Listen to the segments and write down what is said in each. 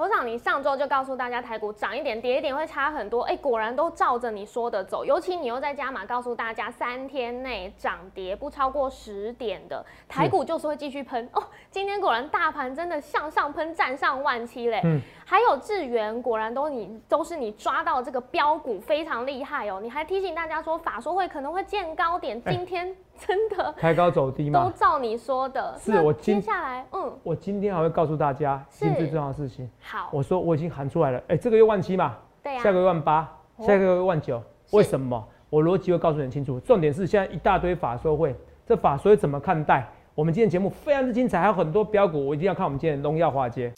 头长，你上周就告诉大家台股涨一点跌一点会差很多，哎，果然都照着你说的走。尤其你又在加码告诉大家，三天内涨跌不超过十点的台股就是会继续喷哦。今天果然大盘真的向上喷，站上万七嘞。嗯。还有智源，果然都你都是你抓到这个标股非常厉害哦。你还提醒大家说法说会可能会见高点，今天 真的开高走低嘛？都照你说的。是我接下来，嗯，我今天还会告诉大家今最重要的事情。好，我说我已经喊出来了，哎，这个月万七嘛，对呀，下个月万八，下个月万九，为什么？我逻辑会告诉你很清楚，重点是现在一大堆法说会，这法说会怎么看待？我们今天节目非常之精彩，还有很多标股，我一定要看我们今天的荣耀华街。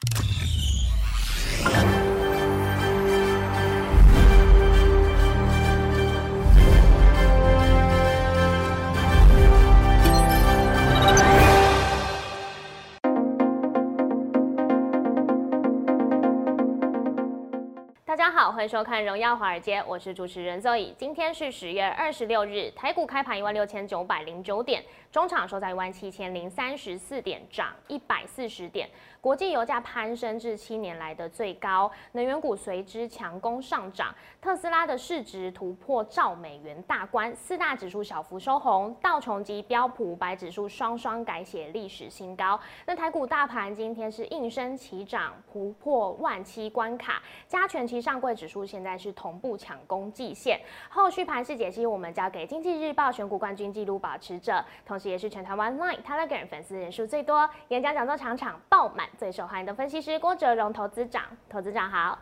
大家好欢迎收看《荣耀华尔街》，我是主持人 Zoe。今天是十月二十六日，台股开盘一万六千九百零九点，中场收在一万七千零三十四点，涨一百四十点。国际油价攀升至七年来的最高，能源股随之强攻上涨。特斯拉的市值突破兆美元大关，四大指数小幅收红，道琼及标普五百指数双双改写历史新高。那台股大盘今天是应声齐涨，突破万七关卡，加权其上柜指数现在是同步抢攻季线。后续盘势解析，我们交给经济日报选股冠军纪录保持者，同时也是全台湾 Line Telegram 粉丝人数最多，演讲讲座场场爆满。最受欢迎的分析师郭哲荣投资长，投资长好，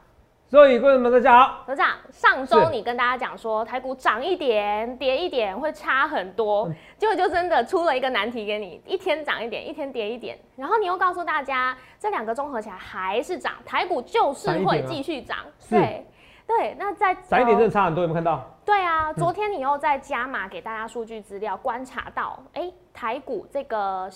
所以观众们大家好。董事长，上周你跟大家讲说台股涨一点跌一点会差很多，结果就真的出了一个难题给你，一天涨一点，一天跌一点，然后你又告诉大家这两个综合起来还是涨，台股就是会继续涨，对。对，那在涨一点真的差很多，有没有看到？对啊，昨天你又在加码给大家数据资料，观察到，哎，台股这个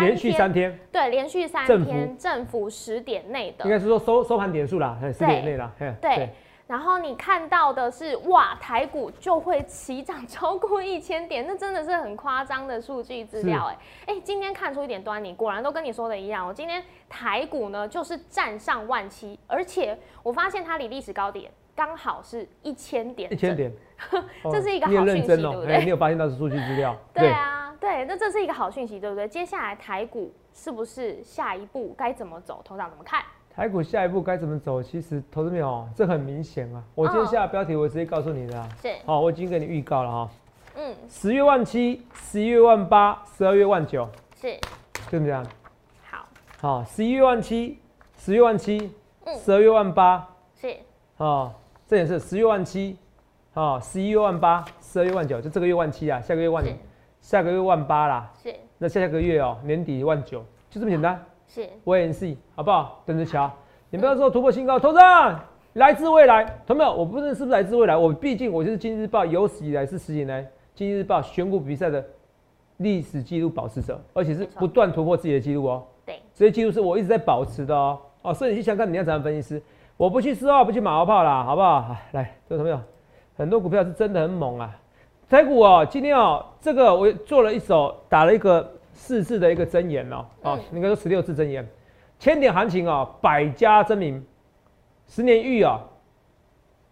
连续三天，对，连续三天振幅十点内的，应该是说收收盘点数啦，十点内啦，对。然后你看到的是，哇，台股就会起涨超过一千点，那真的是很夸张的数据资料，哎，哎，今天看出一点端倪，果然都跟你说的一样，我今天台股呢就是站上万七，而且我发现它离历史高点刚好是一千点，一千点，这是一个好讯息，对不对？你有发现到是数据资料？对啊，对，那这是一个好讯息，对不对？接下来台股是不是下一步该怎么走？头长怎么看？台股下一步该怎么走？其实投资没有，这很明显啊。我今天下标题，我直接告诉你的啊。是。好，我已经给你预告了哈。嗯。十月万七，十一月万八，十二月万九。是。就这样。好。好，十一月万七，十月万七，十二月万八。是。哦，这也是十月万七，哦，十一月万八，十二月万九，就这个月万七啊，下个月万，下个月万八啦。是。那下下个月哦，年底万九，就这么简单。是，y n C，好不好？等着瞧。你不要说突破新高，投资来自未来，同没有？我不知道是不是来自未来。我毕竟我就是《今日报》有史以来是十年来《今日报》选股比赛的历史记录保持者，而且是不断突破自己的记录哦。对，这些记录是我一直在保持的哦。哦，所以你去想看你要怎样分析师，我不去四号，不去马后炮啦，好不好？来，各位朋友，很多股票是真的很猛啊。台股哦，今天哦，这个我做了一手，打了一个。四字的一个真言哦，哦，应该说十六字真言，千点行情哦，百家争鸣，十年玉哦，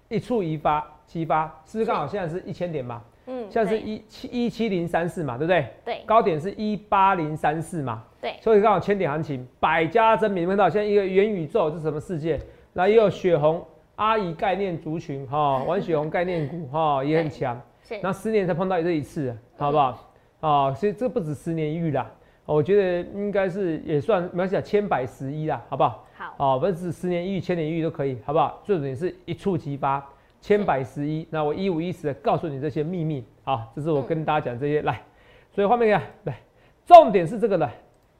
一触一发，激发，是不是刚好现在是一千点嘛？嗯，现在是一七一七零三四嘛，对不对？对，高点是一八零三四嘛？对，所以刚好千点行情，百家争鸣，看到现在一个元宇宙是什么世界？那也有血红阿姨概念族群哈，玩血红概念股哈 也很强，那十年才碰到这一次，好不好？啊，所以这不止十年一遇啦，我觉得应该是也算没关系啊，千百十一啦，好不好？好，哦，不是十年一遇、千年一遇都可以，好不好？最重点是一触即发，千百十一。那我一五一十的告诉你这些秘密，好，这是我跟大家讲这些来。所以画面看来，重点是这个的。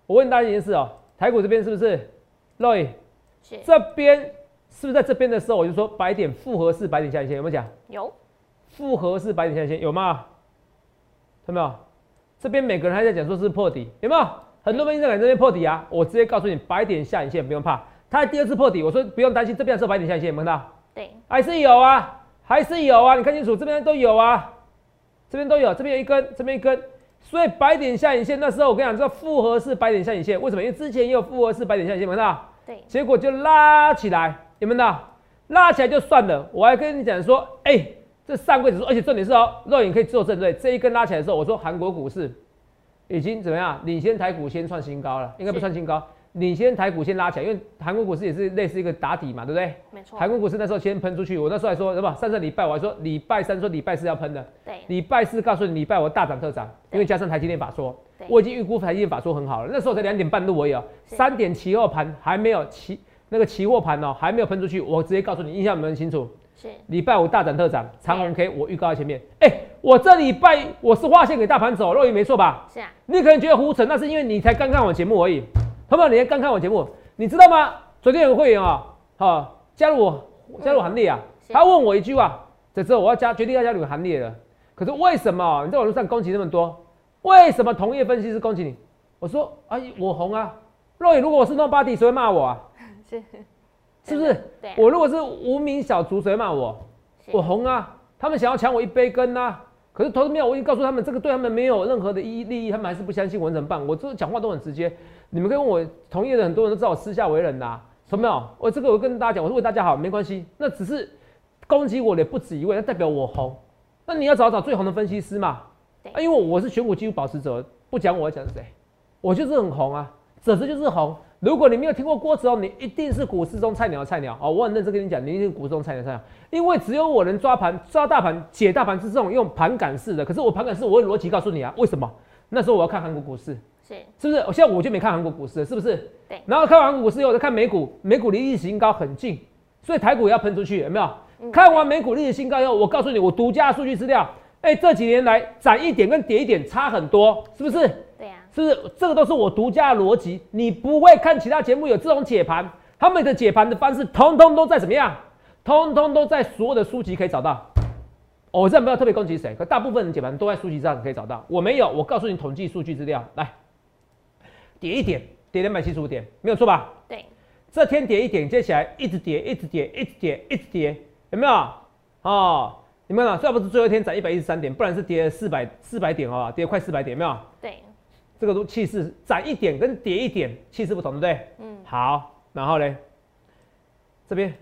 我问大家一件事哦，台股这边是不是？Roy，这边是不是在这边的时候我就说白点复合式白点下影线有没有讲？有，复合式白点下影线有吗？看到没有？这边每个人还在讲说是破底，有没有？很多分析师在这边破底啊！我直接告诉你，白点下影线不用怕，它第二次破底，我说不用担心，这边是白点下影线，有没有看到？对，还是有啊，还是有啊，你看清楚，这边都有啊，这边都有，这边有一根，这边一根，所以白点下影线那时候我跟你讲，这复合式白点下影线，为什么？因为之前也有复合式白点下影线，有没有看到？对，结果就拉起来，有没有到？拉起来就算了，我还跟你讲说，哎、这上柜指数，而且重点是哦，肉眼可以做证对，这一根拉起来的时候，我说韩国股市已经怎么样，领先台股先创新高了，应该不算新高，领先台股先拉起来，因为韩国股市也是类似一个打底嘛，对不对？没错，韩国股市那时候先喷出去，我那时候还说，什么？上上礼拜我还说礼拜三说礼拜四要喷的，对礼拜四告诉你礼拜我大涨特涨，因为加上台积电法说，我已经预估台积电法说很好了。那时候才两点半录而已哦，三点七二盘还没有期那个期货盘哦还没有喷出去，我直接告诉你，印象有没有很清楚？是礼拜五大涨特涨，长红 K 我预告在前面。哎、我这礼拜我是划线给大盘走，肉眼没错吧？是啊，你可能觉得胡扯，那是因为你才刚看我节目而已。朋友们，你才刚看我节目，你知道吗？昨天有个会员啊、好、加入我加入行列啊，是他问我一句话，这之后我要加决定要加入行列了。可是为什么你在网络上攻击那么多？为什么同业分析师攻击你？我说哎，我红啊。若雨，如果我是 nobody，谁会骂我啊？是是不是？对啊我如果是无名小卒，谁骂我？我红啊，他们想要抢我一杯羹啊。可是投资没有，我已经告诉他们，这个对他们没有任何的意义利益，他们还是不相信我怎么办？我这讲话都很直接，你们跟我同业的很多人都知道我私下为人呐、懂没有？我这个我跟大家讲，我是为大家好，没关系，那只是攻击我的不止一位，那代表我红。那你要找找最红的分析师嘛，啊，因为我是选股技术保持者，不讲我要讲谁，我就是很红啊，褶子就是红。如果你没有听过郭子龙，你一定是股市中菜鸟的菜鸟哦。我很认真跟你讲，你一定是股市中菜鸟的菜鸟，因为只有我能抓盘、抓大盘、解大盘是这种用盘感式的。可是我盘感式，我有逻辑告诉你啊，为什么？那时候我要看韩国股市，是是不是？我现在我就没看韩国股市了，是不是？对然后看完韩国股市以后，我再看美股，美股离历史新高很近，所以台股也要喷出去，有没有？嗯看完美股历史新高以后，我告诉你，我独家数据资料，哎、这几年来涨一点跟跌一点差很多，是不是？是不是？这个都是我独家的逻辑，你不会看其他节目有这种解盘，他们的解盘的方式，通通都在怎么样？通通都在所有的书籍可以找到。哦我这没有特别攻击谁，可大部分人解盘都在书籍上可以找到。我没有，我告诉你统计数据资料，来，跌一点，跌两百七十五点，没有错吧？对，这天跌一点，接起来一直跌，一直跌，一直跌，一直跌，有没有？哦，你们看，要不是最后一天涨一百一十三点，不然是跌四百四百点哦，跌快四百点，有没有？对，这个都气势涨一点跟跌一点气势不同，对不对？嗯，好，然后呢，这边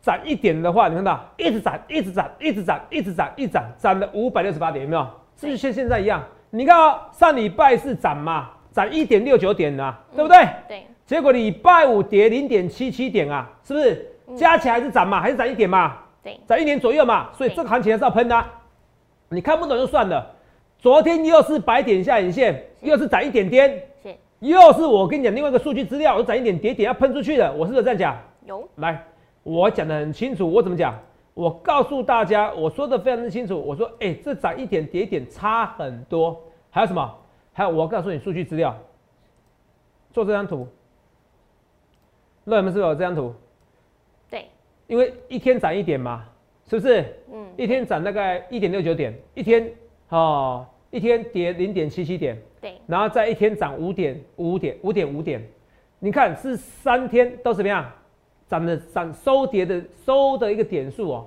涨一点的话，你看到一直涨，一直涨，一直涨，一直涨，一直涨，涨了五百六十八点，有没有？是不是像现在一样？你看哦，上礼拜是涨嘛，涨一点六九点啊，对不对？对，结果礼拜五跌零点七七点啊，是不是？加起来还是涨嘛，还是涨一点嘛？对，涨一点左右嘛，所以对这个行情还是要喷的啊、你看不懂就算了。昨天又是白点下影线，又是涨一点点，是又是我跟你讲另外一个数据资料，我涨一点跌点要喷出去的，我是不是这样讲？有，来，我讲的很清楚，我怎么讲？我告诉大家，我说的非常之清楚。我说，哎、这涨一点跌一点差很多。还有什么？还有我告诉你数据资料，做这张图。那你们是不是有这张图？对，因为一天涨一点嘛，是不是？嗯，一天涨大概一点六九点，一天哦，一天跌零点七七点，对，然后再一天涨五点五点五点五点，你看是三天都怎么样？涨的涨收跌的收的一个点数哦，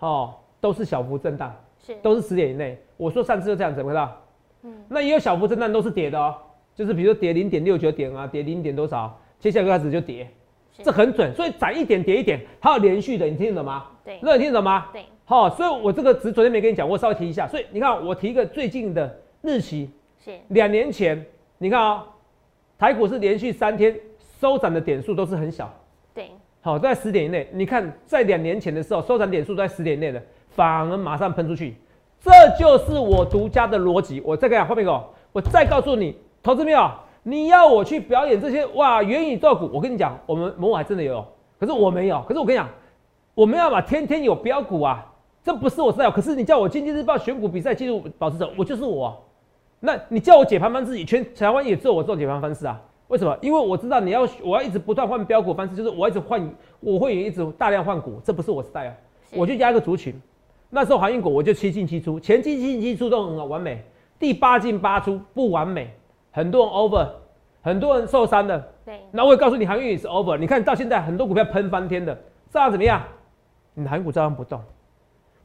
哦都是小幅震荡，是，都是十点以内。我说上次就这样子，有没有看到？嗯，那也有小幅震荡都是跌的哦，就是比如说跌零点六九点啊，跌零点多少，接下来就开始就跌，这很准。所以涨一点跌一点，还有连续的，你听得懂吗？对，那你听得懂吗？对，好、所以我这个只昨天没跟你讲，我稍微提一下。所以你看，我提一个最近的日期，是，两年前，你看啊、台股是连续三天收涨的点数都是很小，对，好、都在十点以内。你看，在两年前的时候，收涨点数都在十点以内的，反而马上喷出去，这就是我独家的逻辑。我再跟你讲，后面狗，我再告诉你，投资没有？你要我去表演这些哇元宇宙股，我跟你讲，我们某还真的有，可是我没有。可是我跟你讲，我们要把天天有标股啊，这不是我 style，。可是你叫我经济日报选股比赛记录保持者，我就是我啊、那你叫我解盘方式，全台湾也只有我这种解盘方式啊？为什么？因为我知道你要我要一直不断换标股方式，就是我一直换，我会员一直大量换股，这不是我 style，是我就压一个族群。那时候航运股我就七进七出，前七进七出都很完美，第八进八出不完美，很多人 over，很多人受伤的。对，那我也告诉你，航运也是 over。你看到现在很多股票喷翻天的，这样怎么样？你的航运股照样不动。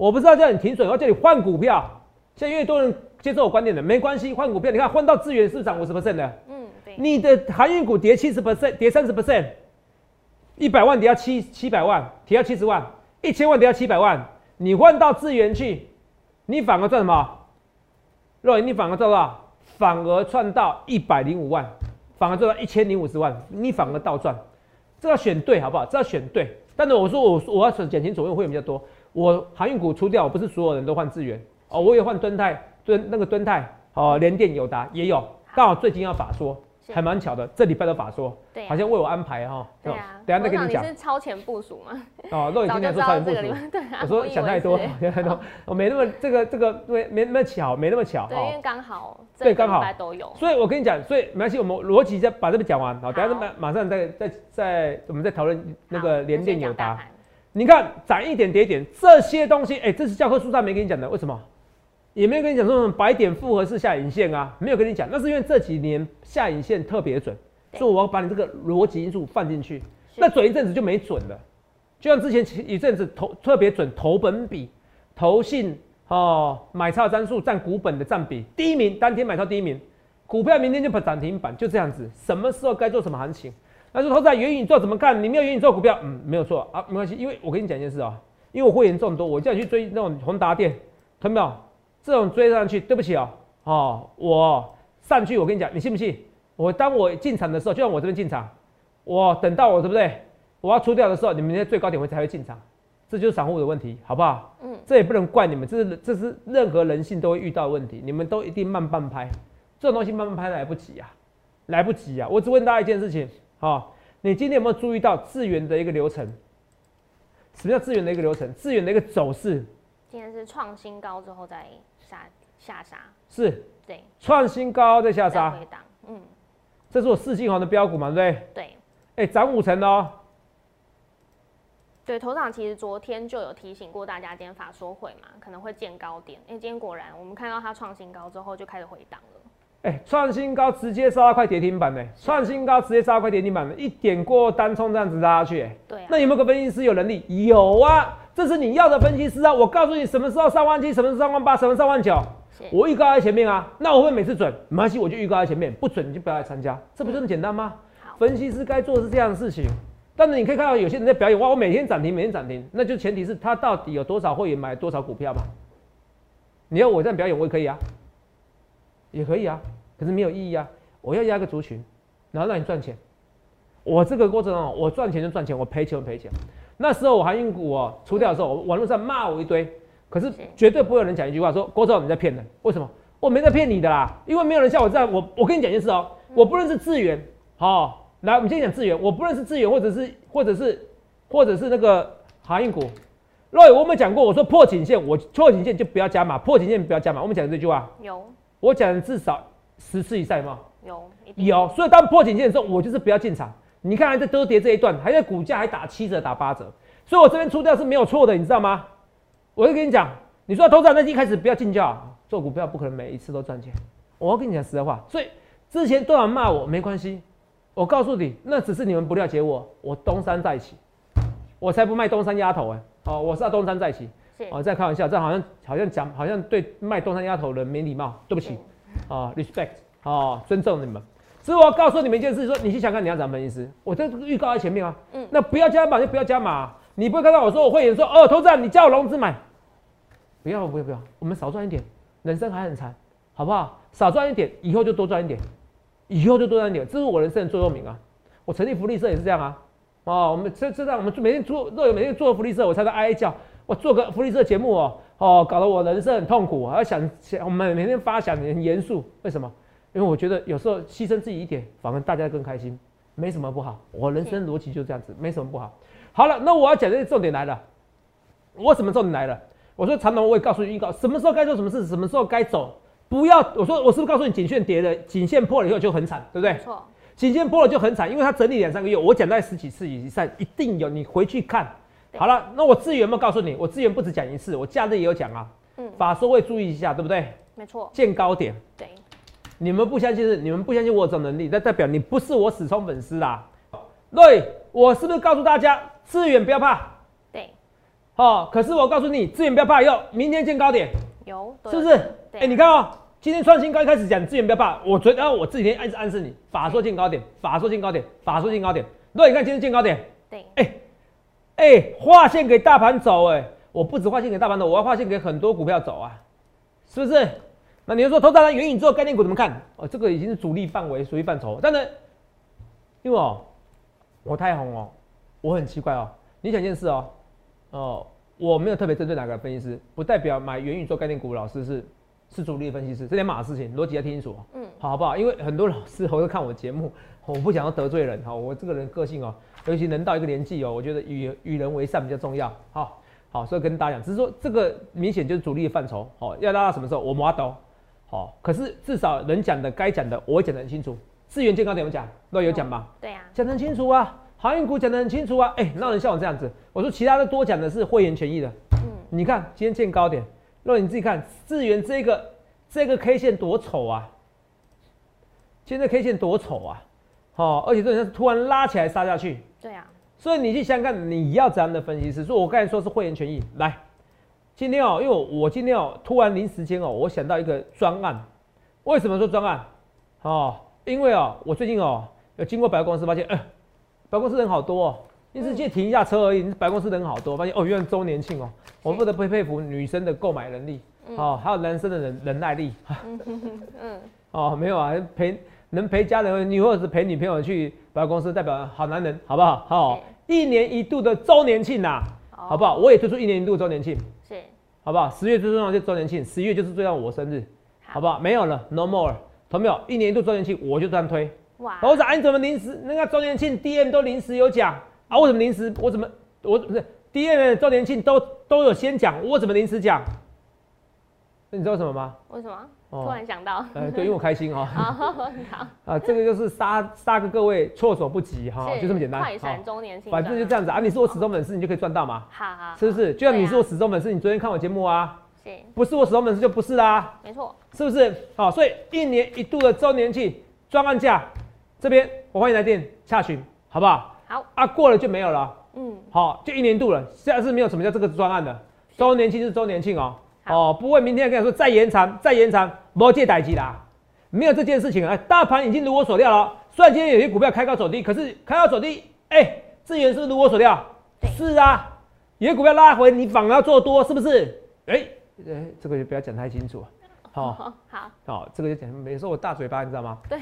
我不知道叫你停损，我要叫你换股票。现在越多人接受我观点的，没关系，换股票。你看换到资源市场五十 percent 的，嗯，对，你的航运股跌七十 percent，跌三十 percent，一百万跌到七七百万，跌到七十万，一千万跌到七百万，你换到资源去，你反而赚什么？若你反而赚多少？反而赚到一百零五万，反而赚到一千零五十万，你反而倒赚。这要选对，好不好？这要选对。但是我说我我要减轻左右会比较多，我航运股出掉，不是所有人都换资源哦，我也换敦泰、敦那个敦泰哦，联电、友达也有，刚好最近要法说。还蛮巧的，这礼拜的法说，对，好像为我安排哈。对啊，等下再跟你讲。你是超前部署吗？哦，肉眼今天说超前部署。对我说想太多，想太多，我没那么这个这个没没那么巧，没那么巧。对，因为刚好。对，刚好都有。所以我跟你讲，所以没关系，我们逻辑再把这个讲完，好，等下马马上再再再我们再讨论那个联电友达。你看涨一点跌一点，这些东西，哎，这是教科书上没跟你讲的，为什么？也没有跟你讲说什么白点复合式下影线啊，没有跟你讲，那是因为这几年下影线特别准，所以我要把你这个逻辑因素放进去。那准一阵子就没准了，就像之前一阵子投特别准投本比、投信哦买超张数占股本的占比第一名，当天买超第一名，股票明天就跑涨停板，就这样子。什么时候该做什么行情？那说投资元宇宙怎么看？你没有元宇宙股票，嗯，没有错啊，没关系，因为我跟你讲一件事啊，因为我会员众多，我叫你去追那种宏达电，看到没有？这种追上去，对不起哦，哦，我上去，我跟你讲，你信不信？我当我进场的时候，就像我这边进场，我等到我对不对？我要出掉的时候，你们在最高点位才会进场，这就是散户的问题，好不好？嗯，这也不能怪你们，这是这是任何人性都会遇到的问题，你们都一定慢半拍，这种东西慢慢拍来不及啊，来不及啊！我只问大家一件事情，哈，你今天有没有注意到资源的一个流程？什么叫资源的一个流程？资源的一个走势？今天是创新高之后再。下下杀是，对，创新高再下杀，回档，嗯，这是我四金行的标股嘛，对不对？对，哎，涨五成哦。对，头场其实昨天就有提醒过大家，今天法说会嘛，可能会见高点。哎，今天果然我们看到它创新高之后就开始回档了。哎，创新高直接杀到快跌停板呢，创新高直接杀到快跌停板了，一点过单冲这样子拉下去，哎，对，那有没有个分析师有能力？有啊。这是你要的分析师啊！我告诉你，什么时候上万七，什么时候上万八，什么上万九，我预告在前面啊。那我会每次准，没关系，我就预告在前面，不准你就不要来参加，这不就这么简单吗？分析师该做的是这样的事情。但是你可以看到有些人在表演，哇，我每天涨停，每天涨停，那就前提是他到底有多少会员买多少股票嘛？你要我这样表演，我也可以啊，也可以啊，可是没有意义啊。我要压个族群，然后让你赚钱。我这个过程中，我赚钱就赚钱，我赔钱就赔钱。那时候我航运股哦出掉的时候，网络上骂我一堆，可是绝对不会有人讲一句话说郭总你在骗人。为什么？我没在骗你的啦，因为没有人像我这样。我我跟你讲一件事哦，我不认识资源，好，来我们先讲资源，我不认识资源，或者是或者是或者是那个航运股。若我有没有讲过？我说破颈线，我破颈线就不要加码，破颈线不要加码。我们讲这句话有，我讲至少十次以上吗？有有，所以当破颈线的时候，我就是不要进场。你看还，在多跌这一段，还在股价还打七折、打八折，所以我这边出掉是没有错的，你知道吗？我就跟你讲，你说投资那一开始不要进价，做股票不可能每一次都赚钱。我要跟你讲实在话，所以之前多少骂我没关系，我告诉你，那只是你们不了解我，我东山再起，我才不卖东山丫头哎，哦，我是要东山再起，哦，在开玩笑，这好像好像讲好像对卖东山鸭头的人没礼貌，对不起，啊，respect，哦，尊重你们。所以我要告诉你们一件事，说你去想看你要怎么分析师，我这预告在前面啊。嗯，那不要加码就不要加码，你不会看到我说我会员说哦，投资人你叫我融资买，不要不要不要，我们少赚一点，人生还很长，好不好？少赚一点，以后就多赚一点，以后就多赚一点，这是我人生的座右铭啊。我成立福利社也是这样啊。哦，我们这这样，我们每天做若有每天做福利社，我才能哀叫，我做个福利社节目哦，哦，搞得我人生很痛苦，还要想想我们每天发想很严肃，为什么？因为我觉得有时候牺牲自己一点，反而大家更开心，没什么不好。我人生逻辑就这样子，没什么不好。好了，那我要讲的重点来了。我什么重点来了？我说长龙，我也告诉你预告，什么时候该做什么事，什么时候该走，不要。我说我是不是告诉你，颈线跌了，颈线破了以后就很惨，对不对？错。颈线破了就很惨，因为它整理两三个月。我讲在十几次以上，一定有。你回去看。好了，那我资源有没有告诉你？我资源不止讲一次，我假日也有讲啊。嗯。法说会注意一下，对不对？没错。见高点。对。你们不相信是你们不相信我有这种能力，那代表你不是我死忠粉丝啦。对，我是不是告诉大家资源不要怕？对，哦，可是我告诉你资源不要怕，要明天见高点，有，是不是？哎，你看哦，今天创新高一开始讲资源不要怕，我昨然后我这几天一直暗示你，法说见高点，法说见高点，法说见高点。对你看今天见高点，对，哎哎，划线给大盘走，哎，我不止划线给大盘走，我要划线给很多股票走啊，是不是？那你就说，投资人元宇宙概念股怎么看？哦，这个已经是主力范围，属于范畴。但是，因为哦，我太红哦，我很奇怪哦。你想件事哦，哦，我没有特别针对哪个分析师，不代表买元宇宙概念股老师是是主力分析师，这两码事情，逻辑要听清楚。嗯，好不好？因为很多老师都看我节目，我不想要得罪人哈。我这个人个性哦，尤其人到一个年纪哦，我觉得与与人为善比较重要。好，好，所以跟大家讲，只是说这个明显就是主力的范畴。好，要拉到什么时候？我摸到。好，可是至少能讲的该讲的，我会讲得很清楚。资源健康点我讲，那有讲吗？对啊，讲得很清楚啊。航运股讲得很清楚啊。哎，那人像我这样子，我说其他的多讲的是会员权益的。嗯，你看今天见高点，那你自己看资源这个这个 K 线多丑啊！现在 K 线多丑啊！好，而且这人是突然拉起来杀下去。对啊，所以你去想想看，你要怎样的分析师？所以我刚才说是会员权益，来。今天哦，因为我今天哦，突然临时间哦，我想到一个专案。为什么说专案？哦，因为哦，我最近哦，有经过百货公司，发现，呃，百货公司人好多哦。一直借停一下车而已，百货公司人好多，发现哦，原来周年庆哦，我不得不佩服女生的购买能力，哦，还有男生的忍忍耐力。嗯，哦，没有啊，陪能陪家人，你或者是陪女朋友去百货公司，代表好男人，好不好？好，一年一度的周年庆呐，好不好？我也推出一年一度周年庆。是好不好？十月最重要就周年庆，十一月就是最让我生日，好不好？没有了，no more，同没有？一年一度周年庆，我就这样推。哇！董事长，你怎么临时那个周年庆 DM 都临时有讲啊？我怎么临时？我怎么我不是 DM 周年庆都都有先讲，我怎么临时讲？那你知道什么吗？为什么？突然想到。呃，对，因为我开心 哈。好，好。啊，这个就是杀杀个各位措手不及哈，就这么简单。快闪周年庆。反正就这样子啊，你是我始终粉丝，你就可以赚到嘛。好好。是不是？就像你是我始终粉丝，你昨天看我节目啊。是。不是我始终粉丝就不是啦。没错。是不是？好，所以一年一度的周年庆专案价，这边我欢迎来电洽询，好不好？好。啊，过了就没有了。嗯。好，就一年度了，现在是没有什么叫这个专案的，周年庆是周年庆哦。哦，不会，明天跟你说再延长，再延长，没借代机啦，没有这件事情啊。大盘已经如我所料了，虽然今天有些股票开高走低，可是开高走低，哎，资源是不是如我所料？是啊，有些股票拉回，你反而要做多，是不是？哎，哎，这个就不要讲太清楚。好，好，好，这个就讲，没说我大嘴巴，你知道吗？对。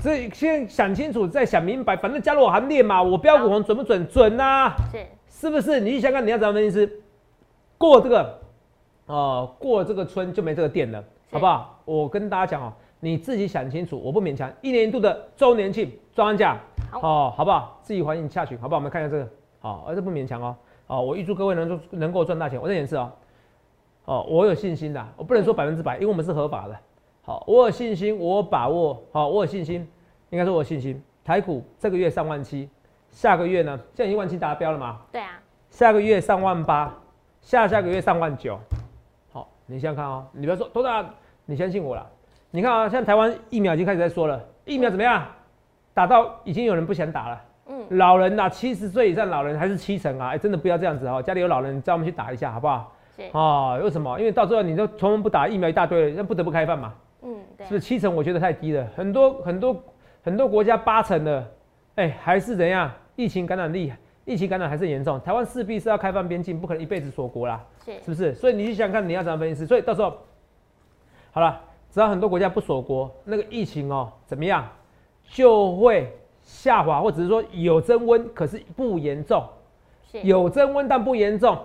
所以先想清楚，再想明白，反正加入我行列嘛，我标股红准不准？准呐。是。是不是？你去想看，你要怎么分析师过这个？哦，过这个村就没这个店了，好不好？我跟大家讲哦，你自己想清楚，我不勉强。一年一度的周年庆专价，哦，好不好？自己欢迎下去，好不好？我们看一下这个，好，而这不勉强哦。哦，我预祝各位能够能够赚大钱。我再演示哦，哦，我有信心的，我不能说百分之百，因为我们是合法的。好，我有信心，我把握，好，我有信心，应该说我有信心。台股这个月上万七，下个月呢？现在已经万七达标了吗？对啊。下个月上万八，下下个月上万九。你想想看哦，你不要说多大，你相信我啦。你看啊，像台湾疫苗已经开始在说了，疫苗怎么样？打到已经有人不想打了。嗯，老人呐，七十岁以上老人还是七成啊，哎，真的不要这样子哦。家里有老人，叫我们去打一下，好不好？是啊，为什么？因为到最后你都从不打疫苗一大堆，那不得不开放嘛。嗯，对。是不是七成？我觉得太低了，很多很多很多国家八成的，哎，还是怎样？疫情感染力。疫情感染还是严重，台湾势必是要开放边境，不可能一辈子锁国啦，是是不是？所以你去想看你要怎么分析，所以到时候好了，只要很多国家不锁国，那个疫情哦怎么样就会下滑，或者是说有增温，可是不严重，有增温但不严重，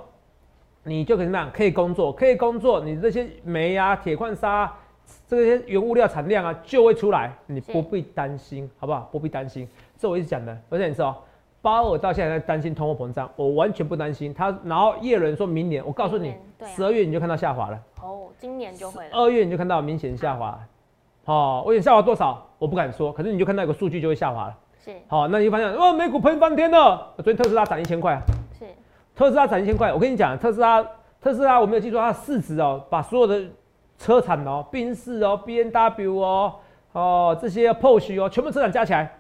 你就可以怎么样？可以工作，可以工作，你这些煤啊、铁矿砂这些原物料产量啊就会出来，你不必担心，好不好？不必担心，这我一直讲的，而且你知道。巴尔到现在在担心通货膨胀，我完全不担心他。然后叶伦说明年，我告诉你，十二月你就看到下滑了。哦，今年就会。二月你就看到明显下滑。好，我想下滑多少，我不敢说，可是你就看到一个数据就会下滑了。是。好，那你就发现，哇，美股喷翻天了。昨天特斯拉涨一千块啊。是。特斯拉涨一千块，我跟你讲，特斯拉，特斯拉，我没有记住它的市值哦，把所有的车产哦，宾士哦，B N W 哦，哦这些 Porsche 哦，全部车产加起来，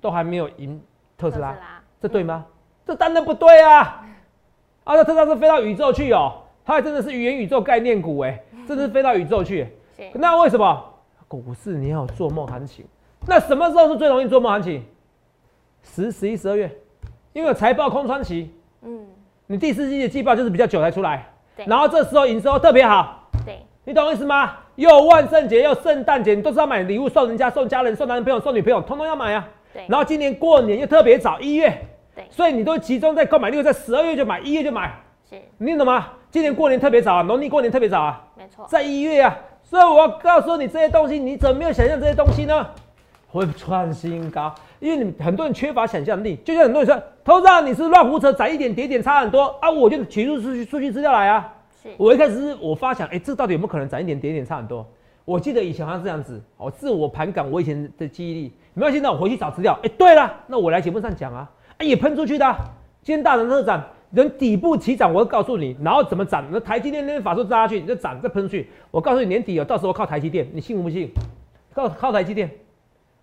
都还没有赢。特斯拉，这对吗？这当然不对啊！啊，那特斯拉是飞到宇宙去哦，它还真的是元宇宙概念股哎，真的是飞到宇宙去。那为什么？股市你要有做梦行情？那什么时候是最容易做梦行情？十、十一、十二月，因为有财报空窗期，嗯，你第四季的季报就是比较久才出来，对。然后这时候营收特别好，对，你懂我意思吗？又万圣节又圣诞节，你都是要买礼物送人家、送家人、送男朋友、送女朋友，通通要买啊。对，然后今年过年又特别早，一月，对。所以你都集中在购买力，在十二月就买，一月就买，是。你懂吗？今年过年特别早啊，农历过年特别早啊，没错，在一月啊，所以我要告诉你这些东西，你怎么没有想象这些东西呢？会创新高，因为你们很多人缺乏想象力，就像很多人说，头上你是乱胡扯，涨一点跌一点差很多。啊，我就取出数据数据资料来啊。是。我一开始是我发想，哎、这到底有没有可能涨一点跌一点差很多？我记得以前好像是这样子，哦，自我盘感我以前的记忆力，没关系，那我回去找资料。哎、对了，那我来节目上讲啊，哎、也喷出去的啊、今天大涨特涨，人底部起涨，我会告诉你，然后怎么涨？那台积电那边法术扎下去，你就涨再喷出去。我告诉你年底有，到时候靠台积电，你信不信？靠靠台积电，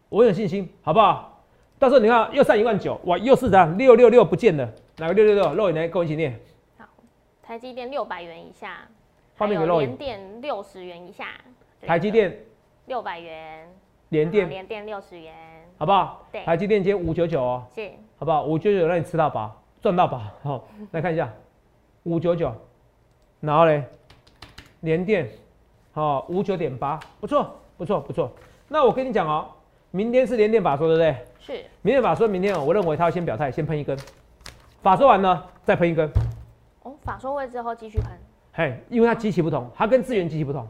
我有信心，好不好？到时候你看又上一万九，哇，又是这样，六六六不见了，哪个六六六？肉眼来跟我一起念。好，台积电六百元以下，画面还有联电六十元以下，台积电、六百元，联电，联电六十元，好不好？对。台积电今天五九九哦，是。好不好？五九九让你吃到饱，赚到饱。好、来看一下，五九九，然后嘞，联电，好五九点八，不错，不错，不错。那我跟你讲哦，明天是联电法说，对不对？是。明天法说，明天哦，我认为他要先表态，先喷一根，法说完呢再喷一根，哦，法说会之后继续喷，嘿，因为它机器不同，它跟资源机器不同，对，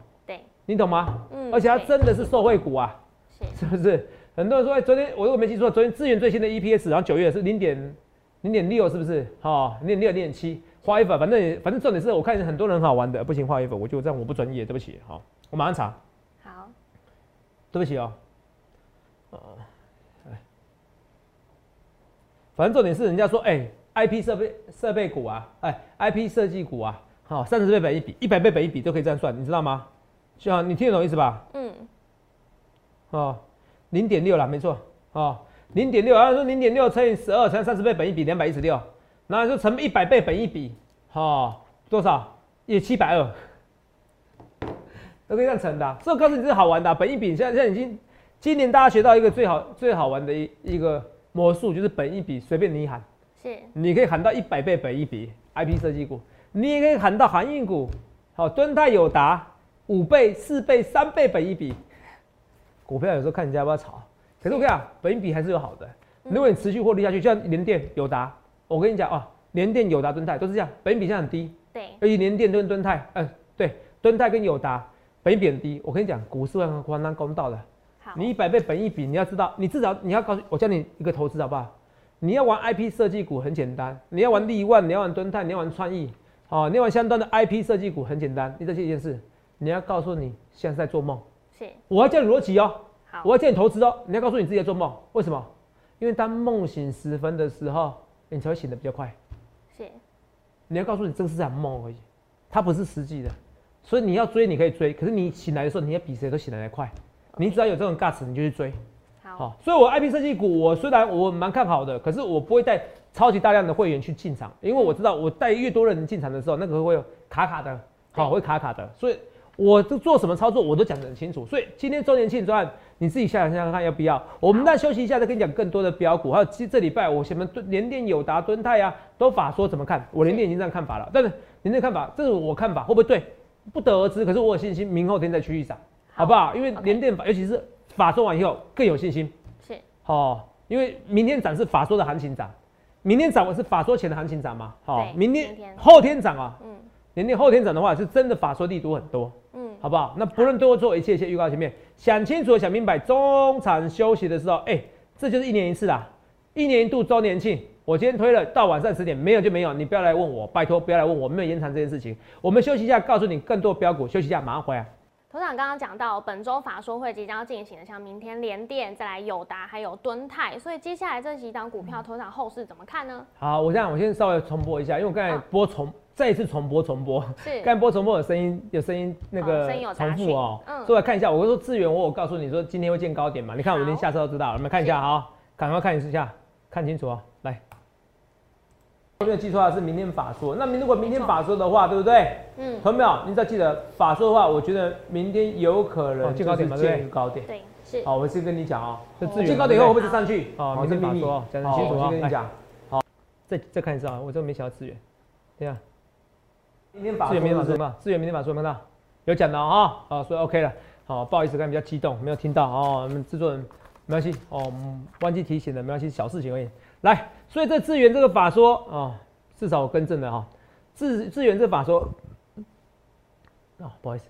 你懂吗？嗯而且它真的是受惠股啊。是是不是？很多人说，哎、昨天我如果没记错，昨天资源最新的 EPS，然后九月是零点零点六，是不是？哦，零点六、零点七，花一粉，反正反正重点是我看很多人很好玩的，不行，花一粉，我就这样我不专业，对不起，好、我马上查，好，对不起哦。呃，哎，反正重点是人家说，哎、i p 设备设备股啊，哎，IP 设计股啊，好、三十倍本一比，一百倍本一比都可以这样算，你知道吗？就像你听得懂意思吧？嗯，哦，零点六啦，没错，哦，零点六，然后说零点六乘以十二乘以三十倍，本一比两百一十六，然后说乘一百倍，本一比，哦，多少？也七百二，都可以这样乘的啊、所以我告诉你这是好玩的啊、本一比现在现在已经，今年大家学到一个最好最好玩的一一个魔术，就是本一比随便你喊，是。你可以喊到一百倍本一比，IP 设计股，你也可以喊到航运股，好、敦泰友达五倍、四倍、三倍本一比，股票有时候看人家要不要炒，可是我跟你讲，本一比还是有好的。如果你持续获利下去，就像联电、友达，我跟你讲啊，联电、友达、敦泰都是这样，本一比现在很低，对，而且联电跟敦泰，嗯、对，敦泰跟友达本一比很低。我跟你讲，股市会还当公道的。好，你一百倍本一比，你要知道，你至少你要告诉我教你一个投资好不好？你要玩 IP 设计股很简单，你要玩利万，你要玩敦泰，你要玩创意，哦，你要玩相关的 IP 设计股很简单。你这一件事，你要告诉你现在在做梦，是。我要教你逻辑哦，好，我要教你投资哦，你要告诉你自己在做梦，为什么？因为当梦醒时分的时候，你才会醒得比较快。是。你要告诉你这个是场梦而已，它不是实际的，所以你要追你可以追，可是你醒来的时候，你要比谁都醒来的快。你只要有这种 guts，你就去追。好，好，所以我 IP 设计股，我虽然我蛮看好的，可是我不会带超级大量的会员去进场，因为我知道我带越多人进场的时候，那个会有卡卡的，好，对。会卡卡的，所以我都做什么操作我都讲得很清楚。所以今天周年庆专案，你自己想想看要不要？我们再休息一下，再跟你讲更多的标股，还有这这礼拜我什么联电、友达、敦泰啊，都法说怎么看？我联电已经这样看法了，但是您的看法，这是我看法，会不会对？不得而知。可是我有信心，明后天再继续涨，好不好？因为联电法，尤其是法说完以后更有信心。是哦，因为明天涨是法说的行情涨，明天涨我是法说前的行情涨嘛。好、对明天明天后天涨啊，嗯明天后天涨的话是真的法说力度很多，嗯，好不好？那不论多做一切，先预告前面想清楚、想明白，中场休息的时候，哎、这就是一年一次啦，一年一度周年庆。我今天推了到晚上十点，没有就没有，你不要来问我，拜托不要来问我，没有延长这件事情。我们休息一下，告诉你更多标股，休息一下马上回来。头长刚刚讲到，本周法说会即将要进行的，像明天联电、再来友达，还有敦泰，所以接下来这几档股票，头长后市怎么看呢？好，我这样，我先稍微重播一下，因为我刚才播重，再一次重播重播。是 刚才播重播有声音，有声音那哦个声音有重复哦。嗯所以来看一下，我说资源，我有告诉你说今天会见高点嘛？你看我连好下车都知道了，我们看一下哈，赶快看一下，看清楚哦。来，有没有记错啊？是明天法说。那明如果明天法说的话，对不对？嗯，同没有？你只要记得法说的话，我觉得明天有可能见高点嘛就是对不对见高点。对，是，好，我先跟你讲哦，这资源见高点以后会不会再上去？哦明天法说哦讲得清楚我先跟你讲，好再再看一次啊，我真的没想到资源，对呀，明天法资源明天法说说嘛，资源明天法说有没有看到？有讲的啊，好，所以 OK 了。好，不好意思，刚才比较激动，没有听到哦。我们制作人没关系哦，嗯忘记提醒了，没关系，小事情而已。来，所以这智源这个法说哦，至少我更正了哈、智智源这法说，哦，不好意思，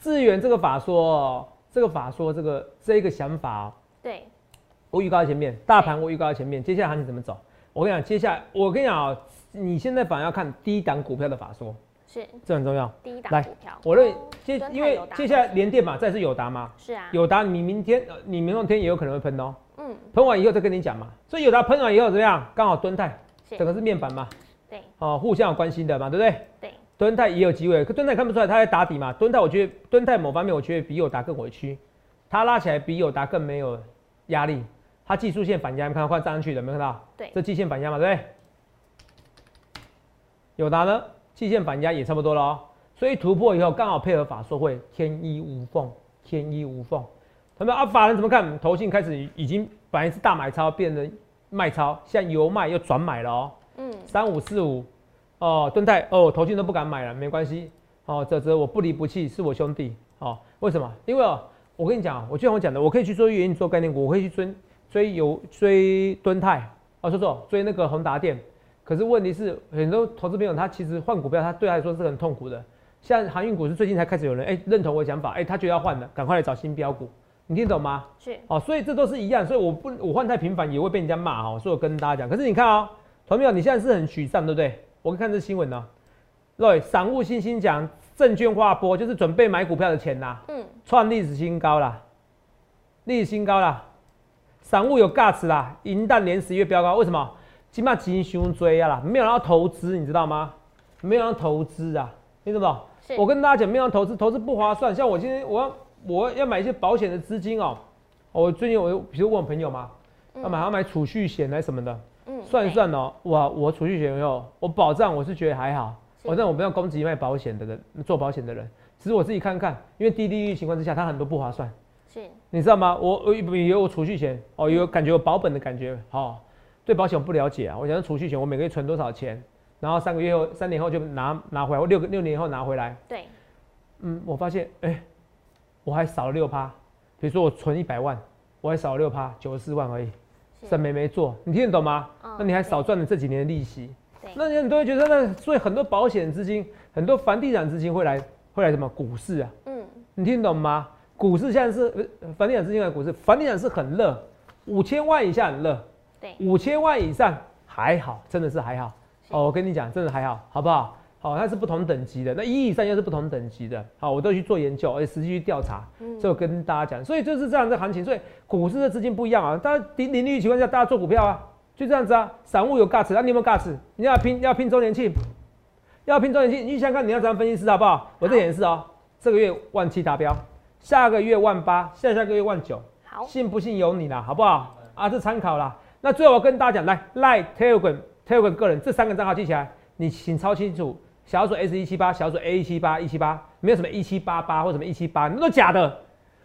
智源这个法说哦，这个法说这个这个想法哦，对，我预告在前面，大盘我预告在前面，接下来行情怎么走？我跟你讲，接下来我跟你讲啊、你现在反而要看低档股票的法说，是。这很重要。第一档来股票。我认为哦接因为接下来连电嘛，再是友达嘛，是啊，友达你明天呃你明后天也有可能会喷哦，嗯，喷完以后再跟你讲嘛。所以友达喷完以后怎么样？刚好蹲泰整个是面板嘛，对哦，互相有关心的嘛，对不对？对，蹲泰也有机会，可蹲泰看不出来，它在打底嘛。蹲泰我觉得蹲泰某方面我觉得比友达更委屈，它拉起来比友达更没有压力，它技术线反压，你看到快站上去了，有没有看到？对这季线反压嘛，对不对？友达呢，季线反压也差不多了哦，所以突破以后刚好配合法说会天衣无缝，天衣无缝。他们啊，法人怎么看？投信开始已经本来是大买超，变成卖超，现在由卖又转买了哦。嗯，三五四五，哦，敦泰哦，投信都不敢买了，没关系，哦，泽泽我不离不弃，是我兄弟，哦，为什么？因为哦，我跟你讲啊，我就像我讲的，我可以去做原因做概念股，我可以去追追油追敦泰，哦，说错，追那个宏达电，可是问题是很多投资朋友他其实换股票，他对他来说是很痛苦的，像航运股是最近才开始有人哎、认同我的想法，哎、他觉得要换了，赶快来找新标股，你听懂吗？是哦，所以这都是一样，所以我不我换太频繁也会被人家骂哈、哦，所以我跟大家讲，可是你看哦，同学们，你现在是很沮丧，对不对？我看这新闻呢、对，散户信心讲证券划拨就是准备买股票的钱呐、嗯，创历史新高啦，历史新高啦，散户有尬词啦，银弹连十月飙高，为什么？起码急胸追啊啦，没有人要投资，你知道吗？没有人要投资啊，你懂不懂？我跟大家讲，没有人投资，投资不划算。像我今天我要我要买一些保险的资金哦，我最近我比如问我朋友嘛，要买要买储蓄险还是什么的，嗯，算一，算哦，哇，我储蓄险没有，我保障我是觉得还好，是。我但我不要攻击卖保险的人，做保险的人，只是我自己看看，因为低利率情况之下，它很多不划算，是。你知道吗？我我以为我储蓄险哦，有感觉有保本的感觉，哦，对保险我不了解啊，我想储蓄险我每个月存多少钱，然后三个月后、三年后就拿拿回来，我六个六年后拿回来，对，嗯，我发现哎、我还少了六趴，比如说我存一百万，我还少了六趴，九十四万而已。是沈梅没做，你听得懂吗？嗯那你还少赚了这几年的利息对，那你都会觉得那所以很多保险资金、很多房地产资金会来会来什么股市啊？嗯，你听得懂吗？股市现在是呃房地产资金的股市，房地产是很热，五千万以下很热，对，五千万以上还好，真的是还好。哦，我跟你讲，真的还好，好不好？好、它是不同等级的，那一亿以上又是不同等级的。好，我都去做研究，而且实际去调查，嗯所以我跟大家讲，所以就是这样的行情。所以股市的资金不一样啊，大家零零利率情况下，大家做股票啊，就这样子啊。散户有尬词，那你有没有尬词？你要拼要拼周年庆，要拼周年庆，你想想看你要怎样分析师好不好？我这也是哦，这个月万七达标，下个月万八，下下个月万九，好，信不信由你啦，好不好？啊，这参考啦。那最后我跟大家讲，来赖 Telegram Telegram 个人这三个账号记起来，你请抄清楚。小鼠 S 一七八，小鼠 A 一七八一七八，没有什么一七八八或什么一七八，那都假的。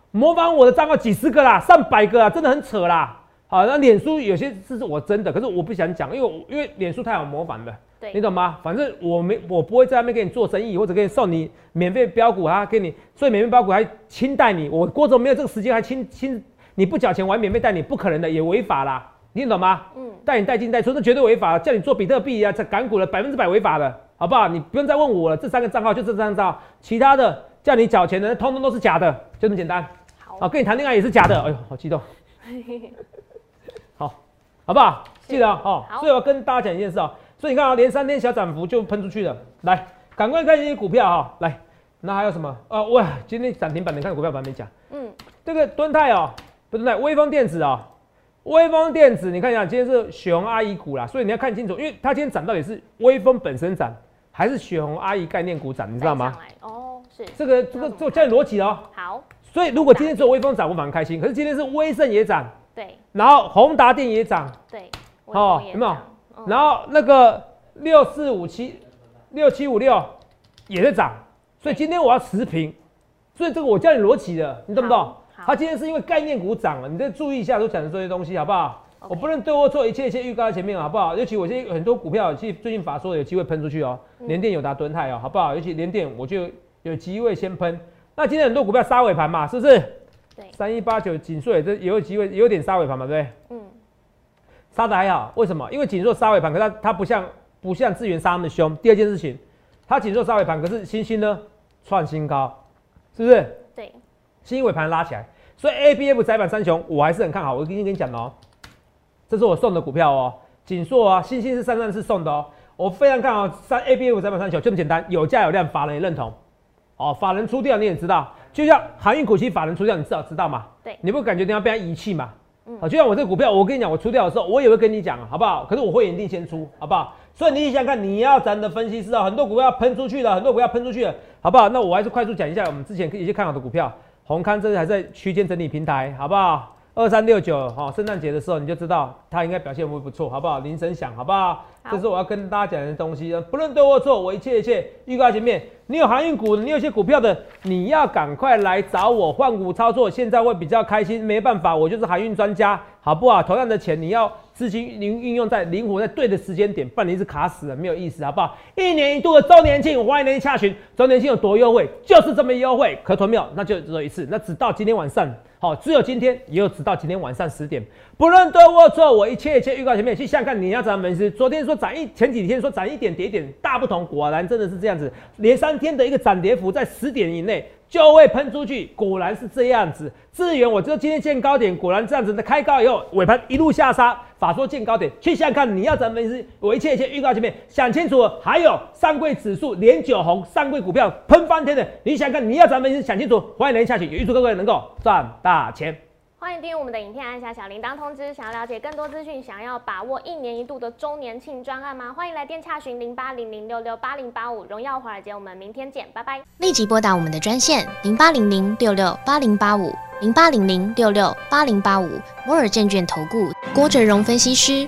模仿我的账号几十个啦，上百个啊，真的很扯啦。好，那脸书有些是我真的，可是我不想讲，因为我因为脸书太好模仿了。你，懂吗？反正我没，我不会在那边给你做生意，或者给你送你免费标股啊，给你，所以免费标股还亲带你，我郭总没有这个时间还亲亲，你不缴钱我还免费带你，不可能的，也违法啦，你听懂吗？嗯，带你带进带出，这绝对违法，叫你做比特币啊，这港股的百分之百违法的，好不好？你不用再问我了，这三个账号就这三个账号，其他的叫你缴钱的，通通都是假的，就这么简单。好，啊，跟你谈恋爱也是假的，哎呦，好激动。好，好不好？记得哦。所以我要跟大家讲一件事哦。所以你看啊、连三天小涨幅就喷出去了。来，赶快看一些股票哈、来，那还有什么？啊，哇，今天涨停板，你看股票我还没讲。嗯，这个敦泰哦，不是敦泰，威风电子哦，微风电子，你看一下，今天是雪红阿姨股啦，所以你要看清楚，因为它今天涨到底是微风本身涨，还是雪红阿姨概念股涨，你知道吗？哦，是，这个这个这个教你逻辑哦。好，所以如果今天只有微风涨，我反而开心。可是今天是威盛也涨，对然后宏达电也涨，对，哦有没有然后那个六四五七六七五六也在涨，所以今天我要持平，所以这个我叫你逻辑的，你懂不懂？它今天是因为概念股涨了，你再注意一下，都讲的这些东西好不好？我不能对我错，一切一切预告在前面，好不好？尤其我现在很多股票，其实最近法说有机会喷出去哦，联电、友达、敦泰哦，好不好？尤其联电，我就有机会先喷。那今天很多股票杀尾盘嘛，是不是？对。三一八九锦穗这也有机会，也有点杀尾盘嘛，对不对？嗯。杀的还好，为什么？因为锦硕杀尾盘，可它它不像不像智源杀那么凶。第二件事情，它锦硕杀尾盘，可是星星呢创新高，是不是？对。星星尾盘拉起来，所以 A B F 窄板三雄我还是很看好。我今天跟你讲哦。这是我送的股票哦，锦硕啊，星星是三三四送的哦，我非常看好三 A B F 三百三九，就这么简单，有价有量，法人也认同，哦，法人出掉你也知道，就像航运股息法人出掉，你至少知道嘛，对，你不感觉你要被他遗弃嘛，嗯，就像我这个股票，我跟你讲，我出掉的时候，我也会跟你讲，好不好？可是我会一定先出，好不好？所以你想想看，你要咱的分析师啊，很多股票喷出去了，很多股票喷出去了，好不好？那我还是快速讲一下我们之前一些看好的股票，宏康这是还在区间整理平台，好不好？二三六九哈，圣诞节的时候你就知道它应该表现会不错，好不好？铃声响，好不好？这是我要跟大家讲的东西，不论对或错，我一切一切预告前面。你有航运股，你有些股票的，你要赶快来找我换股操作，现在会比较开心。没办法，我就是航运专家，好不好？同样的钱，你要资金运运用在灵活，在对的时间点，不然你是卡死了，没有意思，好不好？一年一度的周年庆，欢迎您洽询。周年庆有多优惠？就是这么优惠，可投没有？那就只有一次，那只到今天晚上。好，只有今天，也有直到今天晚上十点。不论对或错，我一切一切预告前面去想看你要怎么分析。昨天说涨一，前几天说涨一点跌一点，大不同，果然真的是这样子，连三天的一个涨跌幅在十点以内。就会喷出去，果然是这样子。资源，我就今天见高点，果然这样子的开高以后，尾盘一路下杀。法说见高点，去想想看，你要怎么分析？我一切一切预告前面想清楚。还有上柜指数连九红，上柜股票喷翻天的，你想看你要怎么分析？想清楚，欢迎连下去，也预祝各位能够赚大钱。欢迎订阅我们的影片，按下小铃铛通知。想要了解更多资讯，想要把握一年一度的周年庆专案吗？欢迎来电洽询零八零零六六八零八五。荣耀华尔街，我们明天见，拜拜。立即拨打我们的专线零八零零六六八零八五零八零零六六八零八五摩尔证券投顾郭哲荣分析师。